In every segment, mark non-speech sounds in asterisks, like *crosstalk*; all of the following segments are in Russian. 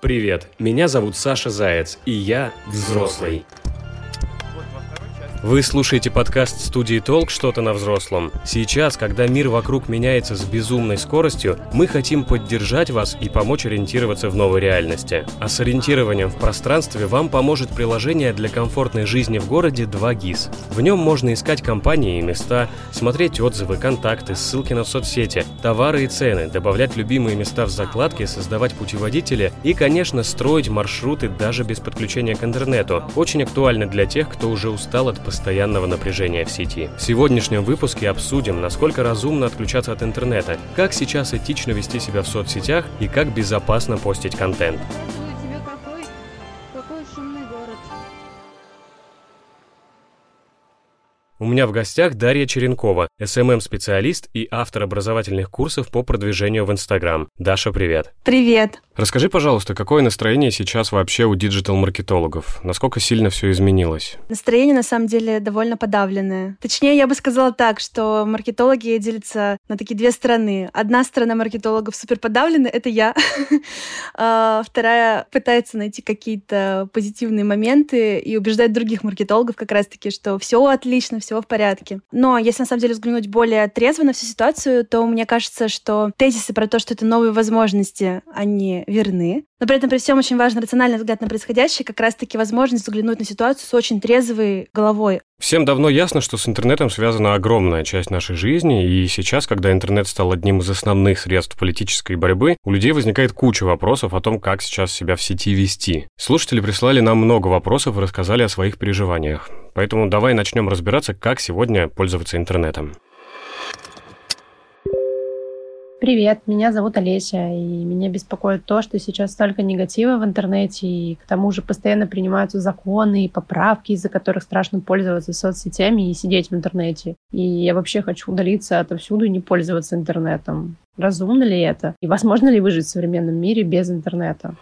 Привет, меня зовут Саша Заяц, и я взрослый. Вы слушаете подкаст студии «Толк. Что-то на взрослом». Сейчас, когда мир вокруг меняется с безумной скоростью, мы хотим поддержать вас и помочь ориентироваться в новой реальности. А с ориентированием в пространстве вам поможет приложение для комфортной жизни в городе 2GIS. В нем можно искать компании и места, смотреть отзывы, контакты, ссылки на соцсети, товары и цены, добавлять любимые места в закладки, создавать путеводители и, конечно, строить маршруты даже без подключения к интернету. Очень актуально для тех, кто уже устал от постоянного напряжения в сети. В сегодняшнем выпуске обсудим, насколько разумно отключаться от интернета, как сейчас этично вести себя в соцсетях и как безопасно постить контент. У меня в гостях Дарья Черенкова, SMM-специалист и автор образовательных курсов по продвижению в Инстаграм. Даша, привет. Привет. Расскажи, пожалуйста, какое настроение сейчас вообще у диджитал-маркетологов? Насколько сильно все изменилось? Настроение на самом деле довольно подавленное. Точнее, я бы сказала так, что маркетологи делятся на такие две стороны. Одна сторона маркетологов супер подавленная, это я. *laughs* А Вторая пытается найти какие-то позитивные моменты и убеждать других маркетологов как раз-таки, что все отлично, все в порядке. Но если на самом деле взглянуть более трезво на всю ситуацию, то мне кажется, что тезисы про то, что это новые возможности, они верны. Но при этом при всем очень важен рациональный взгляд на происходящее, как раз-таки возможность взглянуть на ситуацию с очень трезвой головой. Всем давно ясно, что с интернетом связана огромная часть нашей жизни, и сейчас, когда интернет стал одним из основных средств политической борьбы, у людей возникает куча вопросов о том, как сейчас себя в сети вести. Слушатели прислали нам много вопросов и рассказали о своих переживаниях. Поэтому давай начнем разбираться, как сегодня пользоваться интернетом. Привет, меня зовут Олеся, и меня беспокоит то, что сейчас столько негатива в интернете, и к тому же постоянно принимаются законы и поправки, из-за которых страшно пользоваться соцсетями и сидеть в интернете. И я вообще хочу удалиться отовсюду и не пользоваться интернетом. Разумно ли это? И возможно ли выжить в современном мире без интернета?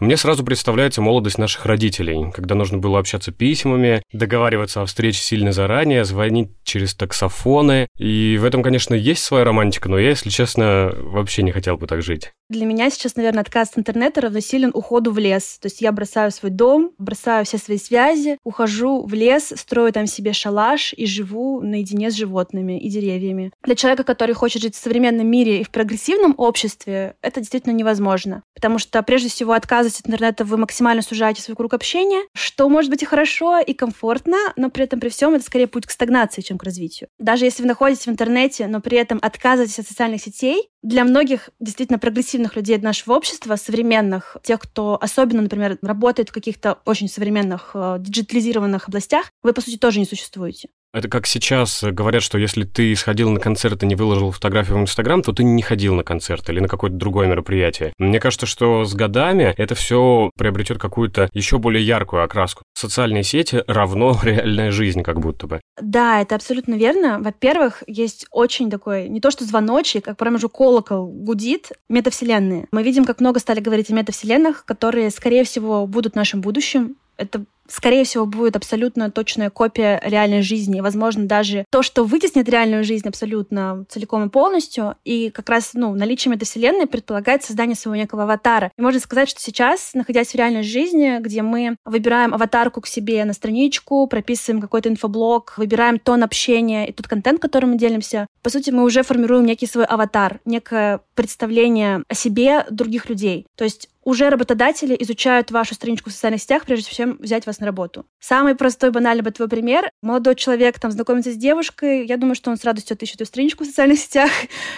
Мне сразу представляется молодость наших родителей, когда нужно было общаться письмами, договариваться о встрече сильно заранее, звонить через таксофоны. И в этом, конечно, есть своя романтика, но я, если честно, вообще не хотел бы так жить. Для меня сейчас, наверное, отказ от интернета равносилен уходу в лес. То есть я бросаю свой дом, бросаю все свои связи, ухожу в лес, строю там себе шалаш и живу наедине с животными и деревьями. Для человека, который хочет жить в современном мире и в прогрессивном обществе, это действительно невозможно. Потому что, прежде всего, отказываясь от интернета, вы максимально сужаете свой круг общения, что может быть и хорошо, и комфортно, но при этом при всем это скорее путь к стагнации, чем к развитию. Даже если вы находитесь в интернете, но при этом отказываетесь от социальных сетей, для многих действительно прогрессивных людей нашего общества, современных, тех, кто особенно, например, работает в каких-то очень современных э, диджитализированных областях, вы, по сути, тоже не существуете. Это как сейчас говорят, что если ты сходил на концерт и не выложил фотографию в Инстаграм, то ты не ходил на концерт или на какое-то другое мероприятие. Мне кажется, что с годами это все приобретет какую-то еще более яркую окраску. Социальные сети равно *laughs* реальная жизнь, как будто бы. Да, это абсолютно верно. Во-первых, есть очень такой, не то что звоночек, как прям уже колокол гудит, метавселенные. Мы видим, как много стали говорить о метавселенных, которые, скорее всего, будут нашим будущим. Это скорее всего, будет абсолютно точная копия реальной жизни. Возможно, даже то, что вытеснит реальную жизнь абсолютно целиком и полностью. И как раз ну, наличием этой вселенной предполагает создание своего некого аватара. И можно сказать, что сейчас, находясь в реальной жизни, где мы выбираем аватарку к себе на страничку, прописываем какой-то инфоблог, выбираем тон общения и тот контент, которым мы делимся, по сути, мы уже формируем некий свой аватар, некое представление о себе других людей. То есть уже работодатели изучают вашу страничку в социальных сетях, прежде чем взять вас на работу. Самый простой, банальный бы твой пример. Молодой человек там знакомится с девушкой, я думаю, что он с радостью отыщет эту страничку в социальных *laughs* сетях,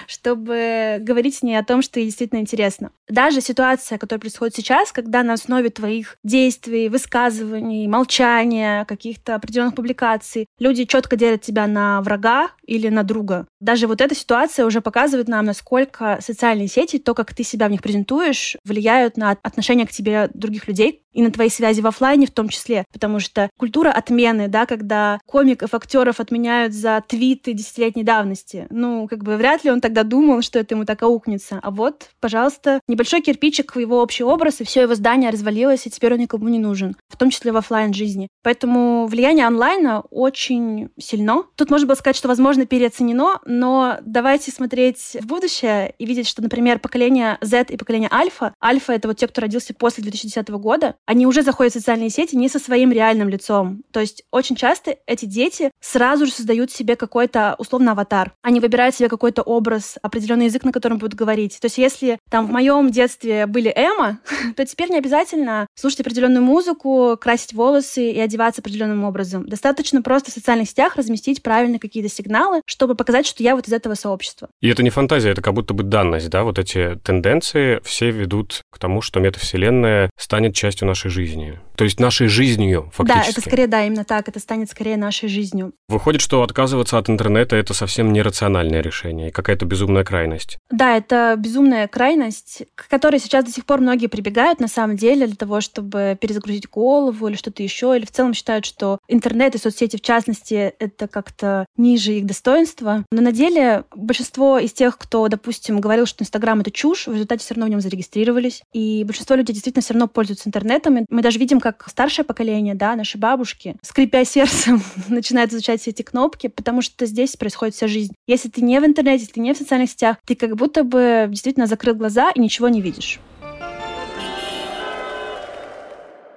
чтобы говорить с ней о том, что ей действительно интересно. Даже ситуация, которая происходит сейчас, когда на основе твоих действий, высказываний, молчания, каких-то определенных публикаций люди четко делят тебя на врага или на друга. Даже вот эта ситуация уже показывает нам, насколько социальные сети, то, как ты себя в них презентуешь, влияют на отношение к тебе других людей, и на твои связи в офлайне в том числе, потому что культура отмены, да, когда комиков, актеров отменяют за твиты десятилетней давности, ну, как бы вряд ли он тогда думал, что это ему так аукнется. А вот, пожалуйста, небольшой кирпичик в его общий образ, и все его здание развалилось, и теперь он никому не нужен, в том числе в офлайн жизни. Поэтому влияние онлайна очень сильно. Тут можно было сказать, что, возможно, переоценено, но давайте смотреть в будущее и видеть, что, например, поколение Z и поколение Альфа, Альфа — это вот те, кто родился после 2010 года, они уже заходят в социальные сети не со своим реальным лицом. То есть очень часто эти дети сразу же создают себе какой-то условно аватар. Они выбирают себе какой-то образ, определенный язык, на котором будут говорить. То есть если там в моем детстве были эмо, *laughs* то теперь не обязательно слушать определенную музыку, красить волосы и одеваться определенным образом. Достаточно просто в социальных сетях разместить правильно какие-то сигналы, чтобы показать, что я вот из этого сообщества. И это не фантазия, это как будто бы данность, да? Вот эти тенденции все ведут к тому, что метавселенная станет частью нашей жизни. То есть нашей жизнью, фактически. Да, это скорее, да, именно так. Это станет скорее нашей жизнью. Выходит, что отказываться от интернета — это совсем нерациональное решение, какая-то безумная крайность. Да, это безумная крайность, к которой сейчас до сих пор многие прибегают, на самом деле, для того, чтобы перезагрузить голову или что-то еще, или в целом считают, что интернет и соцсети, в частности, это как-то ниже их достоинства. Но на деле большинство из тех, кто, допустим, говорил, что Инстаграм — это чушь, в результате все равно в нем зарегистрировались. И большинство людей действительно все равно пользуются интернетом. Мы даже видим, как старшее поколение, да, наши бабушки, скрипя *laughs* сердцем, начинают изучать все эти кнопки, потому что здесь происходит вся жизнь. Если ты не в интернете, если ты не в социальных сетях, ты как будто бы действительно закрыл глаза и ничего не видишь.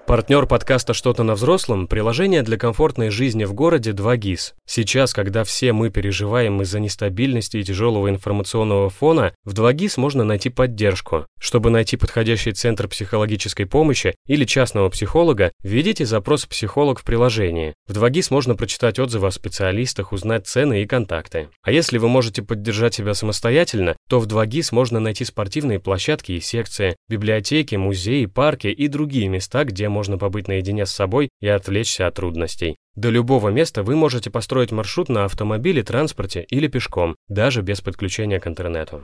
Партнер подкаста «Что-то на взрослом» – приложение для комфортной жизни в городе 2GIS. Сейчас, когда все мы переживаем из-за нестабильности и тяжелого информационного фона, в 2GIS можно найти поддержку. Чтобы найти подходящий центр психологической помощи или частного психолога, введите запрос «психолог» в приложении. В 2GIS можно прочитать отзывы о специалистах, узнать цены и контакты. А если вы можете поддержать себя самостоятельно, то в 2GIS можно найти спортивные площадки и секции, библиотеки, музеи, парки и другие места, где можно побыть наедине с собой и отвлечься от трудностей. До любого места вы можете построить маршрут на автомобиле, транспорте или пешком, даже без подключения к интернету.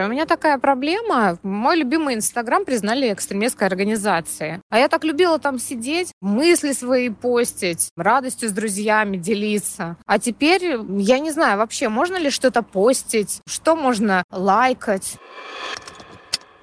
У меня такая проблема. Мой любимый Инстаграм признали экстремистской организацией. А я так любила там сидеть, мысли свои постить, радостью с друзьями делиться. А теперь я не знаю вообще, можно ли что-то постить, что можно лайкать.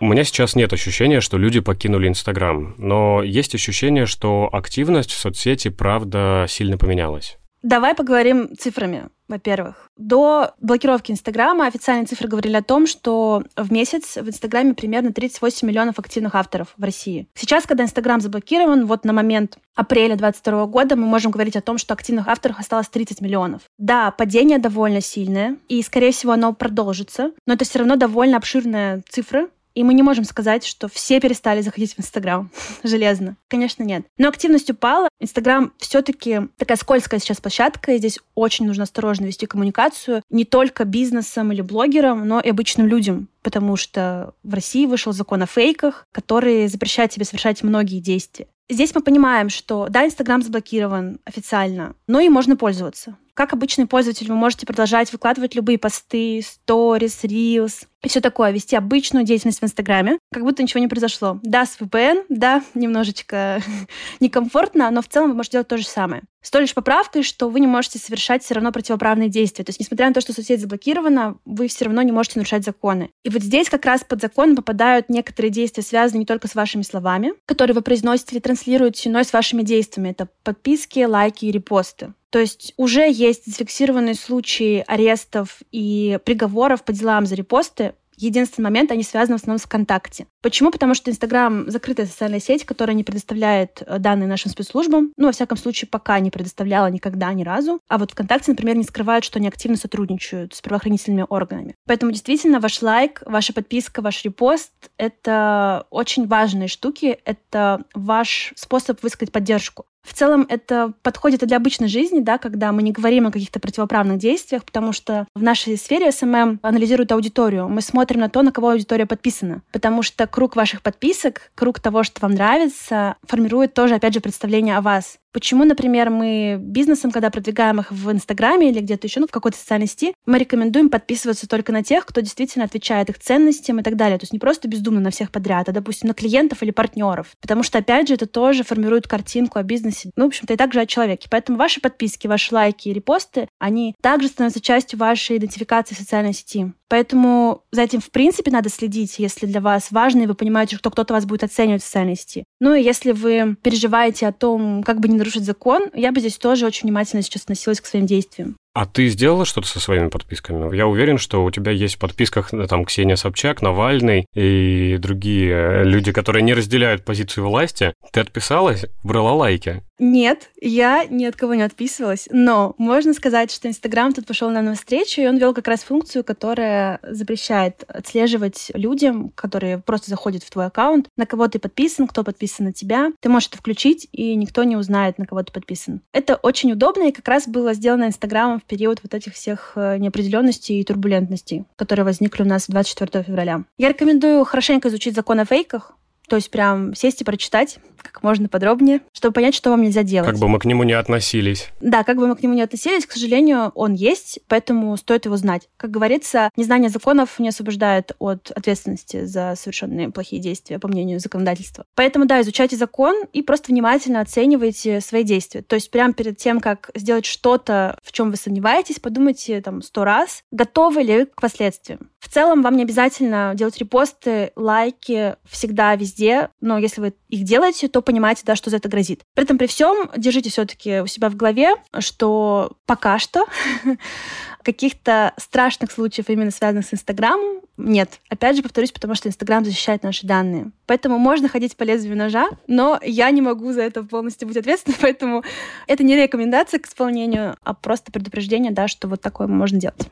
У меня сейчас нет ощущения, что люди покинули Инстаграм, но есть ощущение, что активность в соцсети, правда, сильно поменялась. Давай поговорим цифрами. Во-первых, до блокировки Инстаграма официальные цифры говорили о том, что в месяц в Инстаграме примерно 38 миллионов активных авторов в России. Сейчас, когда Инстаграм заблокирован, вот на момент апреля 2022 года мы можем говорить о том, что активных авторов осталось 30 миллионов. Да, падение довольно сильное, и, скорее всего, оно продолжится, но это все равно довольно обширная цифра, и мы не можем сказать, что все перестали заходить в Инстаграм *laughs* железно. Конечно, нет. Но активность упала. Инстаграм все-таки такая скользкая сейчас площадка, и здесь очень нужно осторожно вести коммуникацию не только бизнесом или блогерам, но и обычным людям, потому что в России вышел закон о фейках, который запрещает тебе совершать многие действия. Здесь мы понимаем, что да, Инстаграм заблокирован официально, но и можно пользоваться. Как обычный пользователь вы можете продолжать выкладывать любые посты, сторис, рилс и все такое, вести обычную деятельность в Инстаграме, как будто ничего не произошло. Да, с VPN, да, *laughs* немножечко *laughs* некомфортно, но в целом вы можете делать то же самое. С той лишь поправкой, что вы не можете совершать все равно противоправные действия. То есть, несмотря на то, что соцсеть заблокирована, вы все равно не можете нарушать законы. И вот здесь как раз под закон попадают некоторые действия, связанные не только с вашими словами, которые вы произносите или транслируете, но и с вашими действиями. Это подписки, лайки и репосты. То есть уже есть зафиксированные случаи арестов и приговоров по делам за репосты, Единственный момент, они связаны в основном с ВКонтакте. Почему? Потому что Инстаграм — закрытая социальная сеть, которая не предоставляет э, данные нашим спецслужбам. Ну, во всяком случае, пока не предоставляла никогда ни разу. А вот ВКонтакте, например, не скрывают, что они активно сотрудничают с правоохранительными органами. Поэтому действительно ваш лайк, ваша подписка, ваш репост — это очень важные штуки. Это ваш способ высказать поддержку. В целом это подходит и для обычной жизни, да, когда мы не говорим о каких-то противоправных действиях, потому что в нашей сфере SMM анализирует аудиторию. Мы смотрим на то, на кого аудитория подписана. Потому что круг ваших подписок, круг того, что вам нравится, формирует тоже, опять же, представление о вас. Почему, например, мы бизнесам, когда продвигаем их в Инстаграме или где-то еще, ну, в какой-то социальной сети, мы рекомендуем подписываться только на тех, кто действительно отвечает их ценностям и так далее. То есть не просто бездумно на всех подряд, а, допустим, на клиентов или партнеров. Потому что, опять же, это тоже формирует картинку о бизнесе, ну, в общем-то, и также о человеке. Поэтому ваши подписки, ваши лайки и репосты, они также становятся частью вашей идентификации в социальной сети. Поэтому за этим, в принципе, надо следить, если для вас важно, и вы понимаете, что кто-то вас будет оценивать в социальной сети. Ну и если вы переживаете о том, как бы не нарушить закон, я бы здесь тоже очень внимательно сейчас относилась к своим действиям. А ты сделала что-то со своими подписками? Я уверен, что у тебя есть в подписках э, там Ксения Собчак, Навальный и другие э, люди, которые не разделяют позицию власти. Ты отписалась, брала лайки? Нет, я ни от кого не отписывалась, но можно сказать, что Инстаграм тут пошел на навстречу, и он вел как раз функцию, которая запрещает отслеживать людям, которые просто заходят в твой аккаунт, на кого ты подписан, кто подписан на тебя. Ты можешь это включить, и никто не узнает, на кого ты подписан. Это очень удобно, и как раз было сделано Инстаграмом период вот этих всех э, неопределенностей и турбулентностей, которые возникли у нас 24 февраля. Я рекомендую хорошенько изучить закон о фейках, то есть прям сесть и прочитать как можно подробнее, чтобы понять, что вам нельзя делать. Как бы мы к нему не относились. Да, как бы мы к нему не относились, к сожалению, он есть, поэтому стоит его знать. Как говорится, незнание законов не освобождает от ответственности за совершенные плохие действия, по мнению законодательства. Поэтому, да, изучайте закон и просто внимательно оценивайте свои действия. То есть прямо перед тем, как сделать что-то, в чем вы сомневаетесь, подумайте там сто раз, готовы ли вы к последствиям. В целом, вам не обязательно делать репосты, лайки всегда, везде, но если вы их делаете, то понимаете, да, что за это грозит. При этом, при всем, держите все-таки у себя в голове, что пока что *laughs* каких-то страшных случаев, именно связанных с Инстаграмом, нет. Опять же, повторюсь, потому что Инстаграм защищает наши данные. Поэтому можно ходить по лезвию ножа, но я не могу за это полностью быть ответственной, *laughs* поэтому это не рекомендация к исполнению, а просто предупреждение, да, что вот такое можно делать.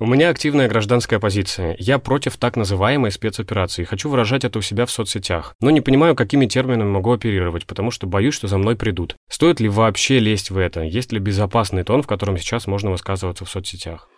У меня активная гражданская позиция. Я против так называемой спецоперации. Хочу выражать это у себя в соцсетях. Но не понимаю, какими терминами могу оперировать, потому что боюсь, что за мной придут. Стоит ли вообще лезть в это? Есть ли безопасный тон, в котором сейчас можно высказываться в соцсетях?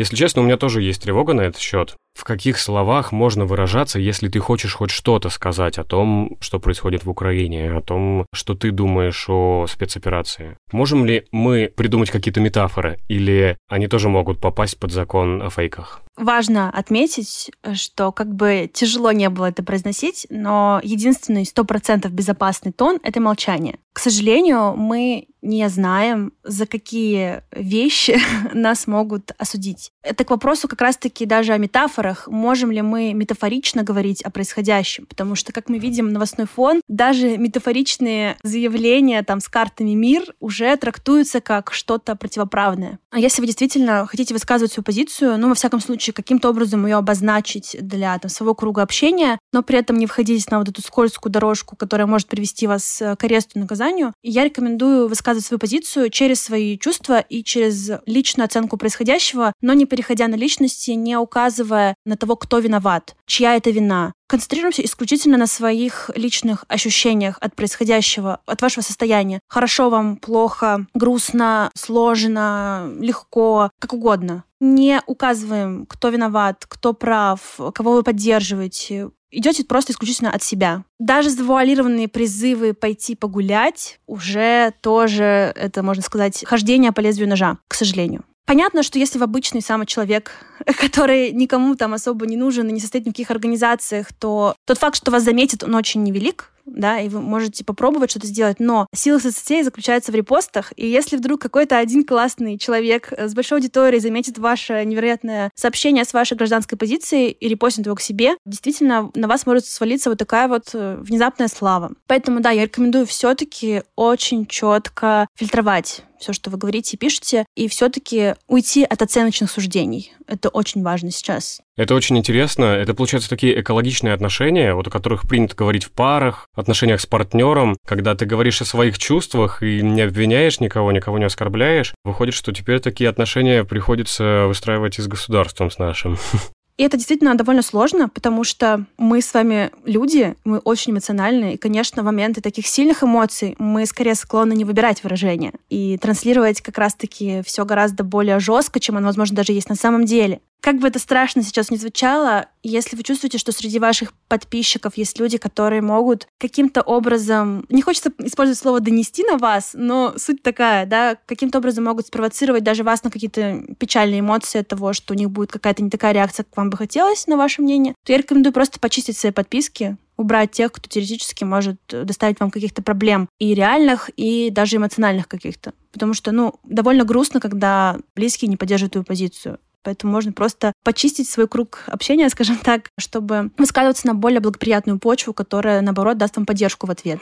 Если честно, у меня тоже есть тревога на этот счет. В каких словах можно выражаться, если ты хочешь хоть что-то сказать о том, что происходит в Украине, о том, что ты думаешь о спецоперации? Можем ли мы придумать какие-то метафоры, или они тоже могут попасть под закон о фейках? Важно отметить, что как бы тяжело не было это произносить, но единственный сто процентов безопасный тон — это молчание. К сожалению, мы не знаем, за какие вещи *laughs* нас могут осудить. Это к вопросу как раз-таки даже о метафорах. Можем ли мы метафорично говорить о происходящем? Потому что, как мы видим, новостной фон, даже метафоричные заявления там с картами «Мир» уже трактуются как что-то противоправное. А если вы действительно хотите высказывать свою позицию, ну, во всяком случае, каким-то образом ее обозначить для там, своего круга общения, но при этом не входить на вот эту скользкую дорожку, которая может привести вас к аресту и наказанию, я рекомендую высказывать свою позицию через свои чувства и через личную оценку происходящего, но не переходя на личности, не указывая на того, кто виноват, чья это вина. Концентрируемся исключительно на своих личных ощущениях от происходящего, от вашего состояния. Хорошо вам, плохо, грустно, сложно, легко, как угодно. Не указываем, кто виноват, кто прав, кого вы поддерживаете идете просто исключительно от себя. Даже завуалированные призывы пойти погулять уже тоже, это, можно сказать, хождение по лезвию ножа, к сожалению. Понятно, что если в обычный самый человек, *laughs* который никому там особо не нужен и не состоит в каких организациях, то тот факт, что вас заметит, он очень невелик, да, и вы можете попробовать что-то сделать, но сила соцсетей заключается в репостах, и если вдруг какой-то один классный человек с большой аудиторией заметит ваше невероятное сообщение с вашей гражданской позицией и репостит его к себе, действительно на вас может свалиться вот такая вот э, внезапная слава. Поэтому, да, я рекомендую все-таки очень четко фильтровать все, что вы говорите и пишете, и все-таки уйти от оценочных суждений. Это очень важно сейчас. Это очень интересно. Это, получается, такие экологичные отношения, вот о которых принято говорить в парах, отношениях с партнером, когда ты говоришь о своих чувствах и не обвиняешь никого, никого не оскорбляешь. Выходит, что теперь такие отношения приходится выстраивать и с государством с нашим. *laughs* И это действительно довольно сложно, потому что мы с вами люди, мы очень эмоциональны, и, конечно, в моменты таких сильных эмоций мы скорее склонны не выбирать выражения и транслировать как раз-таки все гораздо более жестко, чем оно, возможно, даже есть на самом деле. Как бы это страшно сейчас не звучало, если вы чувствуете, что среди ваших подписчиков есть люди, которые могут каким-то образом, не хочется использовать слово «донести на вас», но суть такая, да, каким-то образом могут спровоцировать даже вас на какие-то печальные эмоции от того, что у них будет какая-то не такая реакция, как вам бы хотелось, на ваше мнение, то я рекомендую просто почистить свои подписки, убрать тех, кто теоретически может доставить вам каких-то проблем и реальных, и даже эмоциональных каких-то. Потому что, ну, довольно грустно, когда близкие не поддерживают твою позицию. Поэтому можно просто почистить свой круг общения, *laughs* скажем так, чтобы высказываться на более благоприятную почву, которая, наоборот, даст вам поддержку в ответ.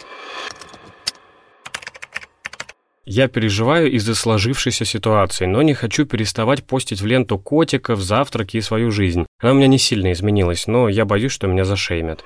Я переживаю из-за сложившейся ситуации, но не хочу переставать постить в ленту котиков, завтраки и свою жизнь. Она у меня не сильно изменилась, но я боюсь, что меня зашеймят.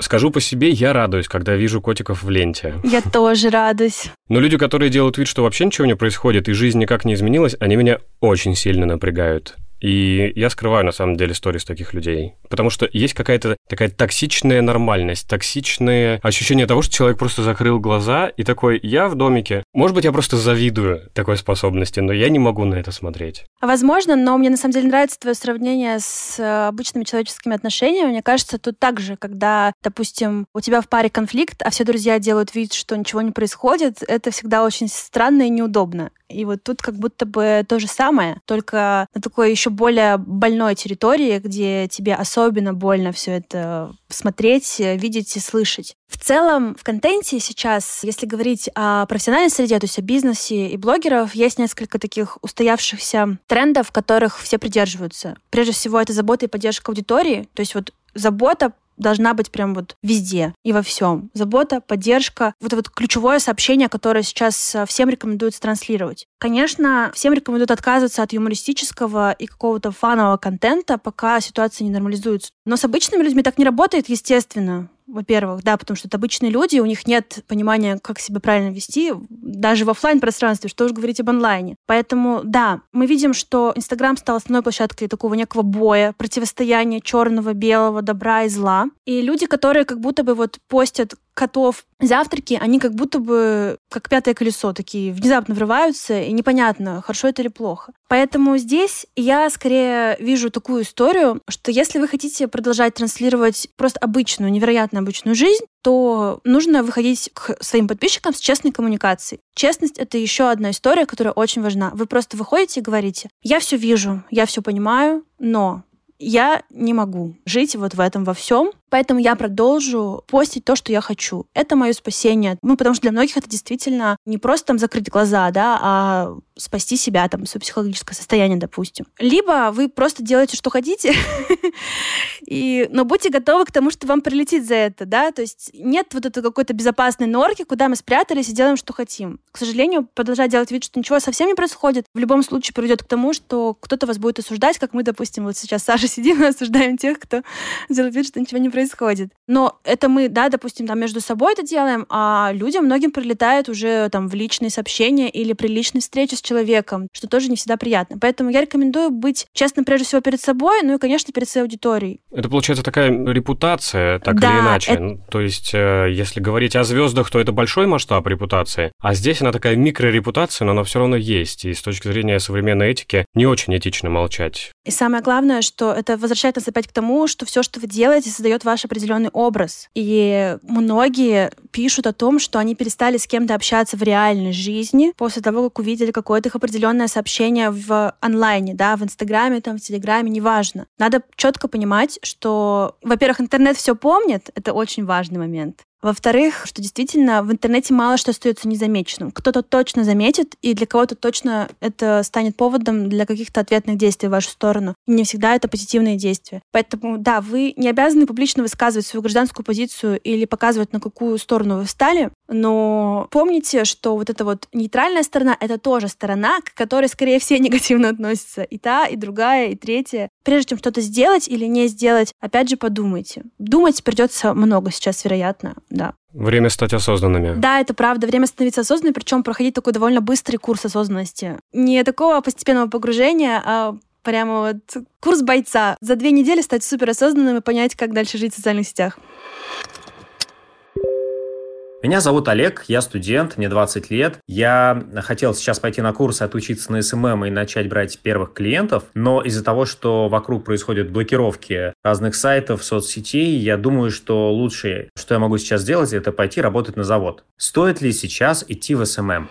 Скажу по себе, я радуюсь, когда вижу котиков в ленте. Я тоже радуюсь. Но люди, которые делают вид, что вообще ничего не происходит и жизнь никак не изменилась, они меня очень сильно напрягают. И я скрываю, на самом деле, сторис таких людей. Потому что есть какая-то такая токсичная нормальность, токсичное ощущение того, что человек просто закрыл глаза и такой, я в домике. Может быть, я просто завидую такой способности, но я не могу на это смотреть. Возможно, но мне на самом деле нравится твое сравнение с э, обычными человеческими отношениями. Мне кажется, тут также, когда, допустим, у тебя в паре конфликт, а все друзья делают вид, что ничего не происходит, это всегда очень странно и неудобно. И вот тут как будто бы то же самое, только на такой еще более больной территории, где тебе особенно больно все это смотреть, видеть и слышать. В целом, в контенте сейчас, если говорить о профессиональной среде, то есть о бизнесе и блогеров, есть несколько таких устоявшихся трендов, которых все придерживаются. Прежде всего, это забота и поддержка аудитории. То есть вот забота должна быть прям вот везде и во всем. Забота, поддержка, вот это вот ключевое сообщение, которое сейчас э, всем рекомендуется транслировать. Конечно, всем рекомендуют отказываться от юмористического и какого-то фанового контента, пока ситуация не нормализуется. Но с обычными людьми так не работает, естественно во-первых, да, потому что это обычные люди, у них нет понимания, как себя правильно вести, даже в офлайн пространстве что уж говорить об онлайне. Поэтому, да, мы видим, что Инстаграм стал основной площадкой такого некого боя, противостояния черного, белого, добра и зла. И люди, которые как будто бы вот постят котов завтраки, они как будто бы как пятое колесо такие внезапно врываются, и непонятно, хорошо это или плохо. Поэтому здесь я скорее вижу такую историю, что если вы хотите продолжать транслировать просто обычную, невероятно обычную жизнь, то нужно выходить к своим подписчикам с честной коммуникацией. Честность — это еще одна история, которая очень важна. Вы просто выходите и говорите, я все вижу, я все понимаю, но я не могу жить вот в этом во всем, поэтому я продолжу постить то, что я хочу. Это мое спасение. Ну, потому что для многих это действительно не просто там закрыть глаза, да, а спасти себя, там, свое психологическое состояние, допустим. Либо вы просто делаете, что хотите, *laughs* и, но будьте готовы к тому, что вам прилетит за это, да, то есть нет вот этой какой-то безопасной норки, куда мы спрятались и делаем, что хотим. К сожалению, продолжать делать вид, что ничего совсем не происходит, в любом случае приведет к тому, что кто-то вас будет осуждать, как мы, допустим, вот сейчас Саша сидим и *laughs* осуждаем тех, кто делает вид, что ничего не происходит. Но это мы, да, допустим, там между собой это делаем, а людям многим прилетает уже там в личные сообщения или при личной встрече с человеком, что тоже не всегда приятно. Поэтому я рекомендую быть честным прежде всего перед собой, ну и, конечно, перед своей аудиторией. Это получается такая репутация, так да, или иначе. Это... Ну, то есть, э, если говорить о звездах, то это большой масштаб репутации, а здесь она такая микрорепутация, но она все равно есть. И с точки зрения современной этики не очень этично молчать. И самое главное, что это возвращает нас опять к тому, что все, что вы делаете, создает ваш определенный образ. И многие пишут о том, что они перестали с кем-то общаться в реальной жизни после того, как увидели какое-то их определенное сообщение в онлайне, да, в Инстаграме, там, в Телеграме, неважно. Надо четко понимать, что, во-первых, интернет все помнит, это очень важный момент. Во-вторых, что действительно в интернете мало что остается незамеченным. Кто-то точно заметит, и для кого-то точно это станет поводом для каких-то ответных действий в вашу сторону. И не всегда это позитивные действия. Поэтому, да, вы не обязаны публично высказывать свою гражданскую позицию или показывать, на какую сторону вы встали, но помните, что вот эта вот нейтральная сторона — это тоже сторона, к которой, скорее всего, *laughs* негативно относятся. И та, и другая, и третья. Прежде чем что-то сделать или не сделать, опять же подумайте. Думать придется много сейчас, вероятно да. Время стать осознанными. Да, это правда. Время становиться осознанным, причем проходить такой довольно быстрый курс осознанности. Не такого постепенного погружения, а прямо вот курс бойца. За две недели стать суперосознанным и понять, как дальше жить в социальных сетях. Меня зовут Олег, я студент, мне 20 лет. Я хотел сейчас пойти на курс, отучиться на SMM и начать брать первых клиентов, но из-за того, что вокруг происходят блокировки разных сайтов, соцсетей, я думаю, что лучшее, что я могу сейчас сделать, это пойти работать на завод. Стоит ли сейчас идти в SMM?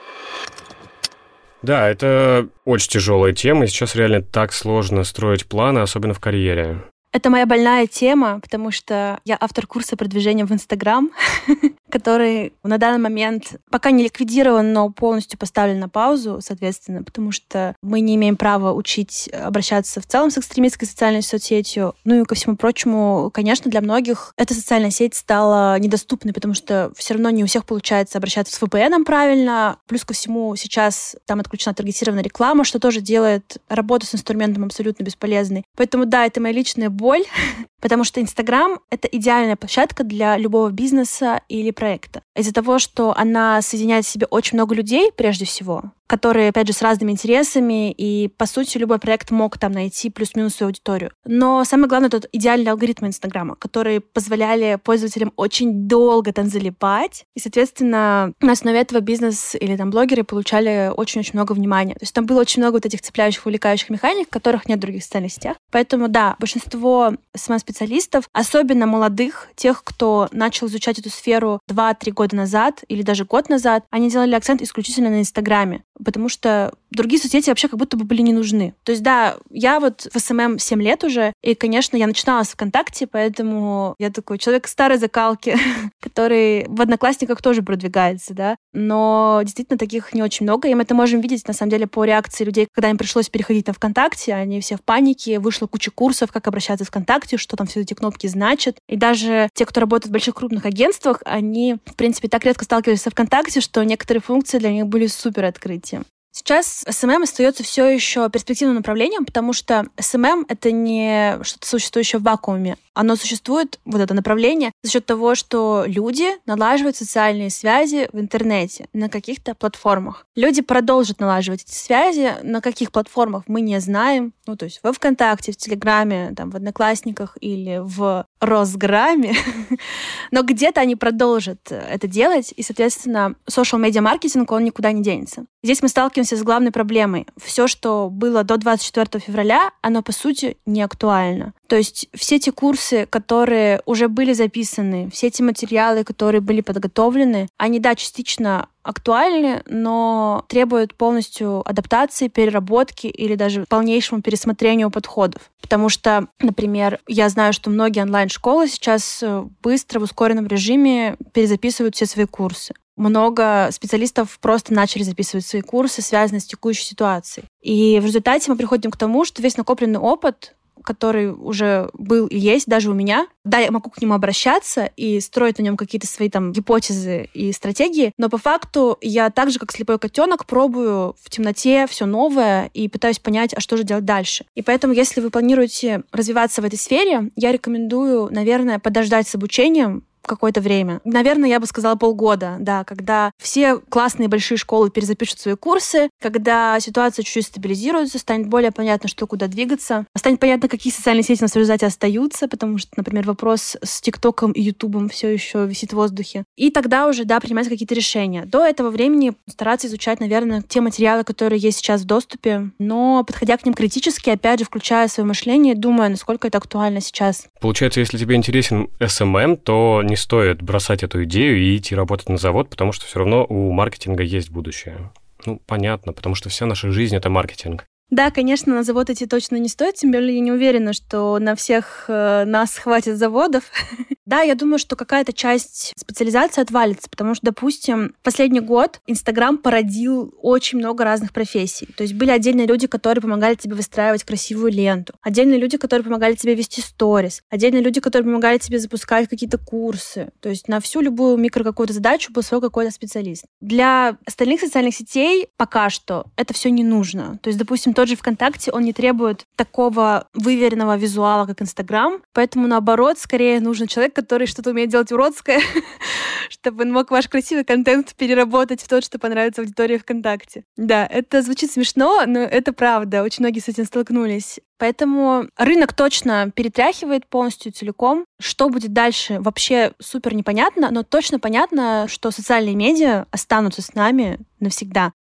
Да, это очень тяжелая тема, и сейчас реально так сложно строить планы, особенно в карьере. Это моя больная тема, потому что я автор курса продвижения в Инстаграм, *laughs* который на данный момент пока не ликвидирован, но полностью поставлен на паузу, соответственно, потому что мы не имеем права учить обращаться в целом с экстремистской социальной соцсетью. Ну и ко всему прочему, конечно, для многих эта социальная сеть стала недоступной, потому что все равно не у всех получается обращаться с VPN правильно. Плюс ко всему сейчас там отключена таргетированная реклама, что тоже делает работу с инструментом абсолютно бесполезной. Поэтому да, это моя личная боль, *laughs* потому что Инстаграм — это идеальная площадка для любого бизнеса или проекта. Из-за того, что она соединяет в себе очень много людей, прежде всего, которые, опять же, с разными интересами, и, по сути, любой проект мог там найти плюс-минус свою аудиторию. Но самое главное, это идеальные алгоритмы Инстаграма, которые позволяли пользователям очень долго там залипать, и, соответственно, на основе этого бизнес или там блогеры получали очень-очень много внимания. То есть там было очень много вот этих цепляющих, увлекающих механик, которых нет в других социальных сетях. Поэтому, да, большинство СММ-специалистов, особенно молодых, тех, кто начал изучать эту сферу 2-3 года назад или даже год назад, они делали акцент исключительно на Инстаграме потому что другие соцсети вообще как будто бы были не нужны. То есть, да, я вот в СММ 7 лет уже, и, конечно, я начинала с ВКонтакте, поэтому я такой человек старой закалки, *laughs* который в Одноклассниках тоже продвигается, да, но действительно таких не очень много, и мы это можем видеть, на самом деле, по реакции людей, когда им пришлось переходить на ВКонтакте, они все в панике, вышло куча курсов, как обращаться в ВКонтакте, что там все эти кнопки значат, и даже те, кто работает в больших крупных агентствах, они, в принципе, так редко сталкивались со ВКонтакте, что некоторые функции для них были супер открытием. Сейчас СММ остается все еще перспективным направлением, потому что СММ — это не что-то существующее в вакууме. Оно существует, вот это направление, за счет того, что люди налаживают социальные связи в интернете на каких-то платформах. Люди продолжат налаживать эти связи, на каких платформах мы не знаем. Ну, то есть во ВКонтакте, в Телеграме, там, в Одноклассниках или в Россграме. *laughs* Но где-то они продолжат это делать, и, соответственно, social media маркетинг он никуда не денется. Здесь мы сталкиваемся с главной проблемой. Все, что было до 24 февраля, оно, по сути, не актуально. То есть все те курсы, которые уже были записаны, все эти материалы, которые были подготовлены, они, да, частично актуальны, но требуют полностью адаптации, переработки или даже полнейшему пересмотрению подходов. Потому что, например, я знаю, что многие онлайн-школы сейчас э, быстро в ускоренном режиме перезаписывают все свои курсы много специалистов просто начали записывать свои курсы, связанные с текущей ситуацией. И в результате мы приходим к тому, что весь накопленный опыт который уже был и есть даже у меня. Да, я могу к нему обращаться и строить на нем какие-то свои там гипотезы и стратегии, но по факту я так же, как слепой котенок, пробую в темноте все новое и пытаюсь понять, а что же делать дальше. И поэтому, если вы планируете развиваться в этой сфере, я рекомендую, наверное, подождать с обучением, какое-то время. Наверное, я бы сказала полгода, да, когда все классные большие школы перезапишут свои курсы, когда ситуация чуть-чуть стабилизируется, станет более понятно, что куда двигаться, станет понятно, какие социальные сети на результате остаются, потому что, например, вопрос с ТикТоком и Ютубом все еще висит в воздухе. И тогда уже, да, принимать какие-то решения. До этого времени стараться изучать, наверное, те материалы, которые есть сейчас в доступе, но подходя к ним критически, опять же, включая свое мышление, думая, насколько это актуально сейчас. Получается, если тебе интересен SMM, то не стоит бросать эту идею и идти работать на завод, потому что все равно у маркетинга есть будущее. Ну, понятно, потому что вся наша жизнь — это маркетинг. Да, конечно, на завод идти точно не стоит, тем более я не уверена, что на всех э, нас хватит заводов. *laughs* да, я думаю, что какая-то часть специализации отвалится, потому что, допустим, последний год Инстаграм породил очень много разных профессий. То есть были отдельные люди, которые помогали тебе выстраивать красивую ленту, отдельные люди, которые помогали тебе вести сторис, отдельные люди, которые помогали тебе запускать какие-то курсы. То есть на всю любую микро какую-то задачу был свой какой-то специалист. Для остальных социальных сетей пока что это все не нужно. То есть, допустим, тот же ВКонтакте, он не требует такого выверенного визуала, как Инстаграм, поэтому, наоборот, скорее нужен человек, который что-то умеет делать уродское, *laughs* чтобы он мог ваш красивый контент переработать в тот, что понравится аудитории ВКонтакте. Да, это звучит смешно, но это правда. Очень многие с этим столкнулись. Поэтому рынок точно перетряхивает полностью целиком. Что будет дальше, вообще супер непонятно, но точно понятно, что социальные медиа останутся с нами навсегда.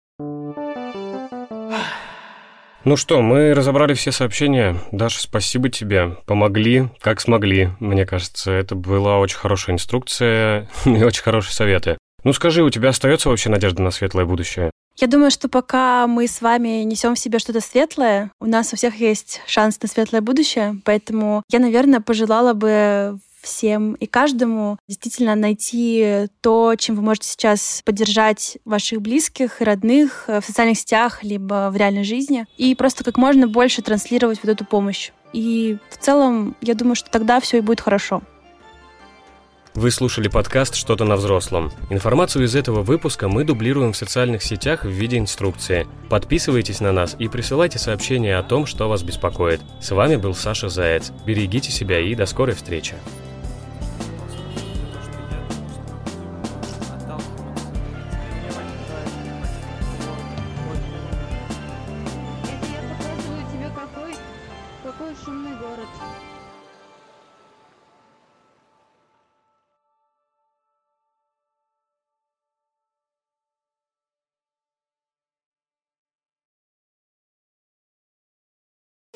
Ну что, мы разобрали все сообщения. Даша, спасибо тебе. Помогли, как смогли. Мне кажется, это была очень хорошая инструкция *laughs* и очень хорошие советы. Ну скажи, у тебя остается вообще надежда на светлое будущее? Я думаю, что пока мы с вами несем в себе что-то светлое, у нас у всех есть шанс на светлое будущее. Поэтому я, наверное, пожелала бы всем и каждому действительно найти то, чем вы можете сейчас поддержать ваших близких, родных э, в социальных сетях, либо в реальной жизни, и просто как можно больше транслировать вот эту помощь. И в целом, я думаю, что тогда все и будет хорошо. Вы слушали подкаст «Что-то на взрослом». Информацию из этого выпуска мы дублируем в социальных сетях в виде инструкции. Подписывайтесь на нас и присылайте сообщения о том, что вас беспокоит. С вами был Саша Заяц. Берегите себя и до скорой встречи.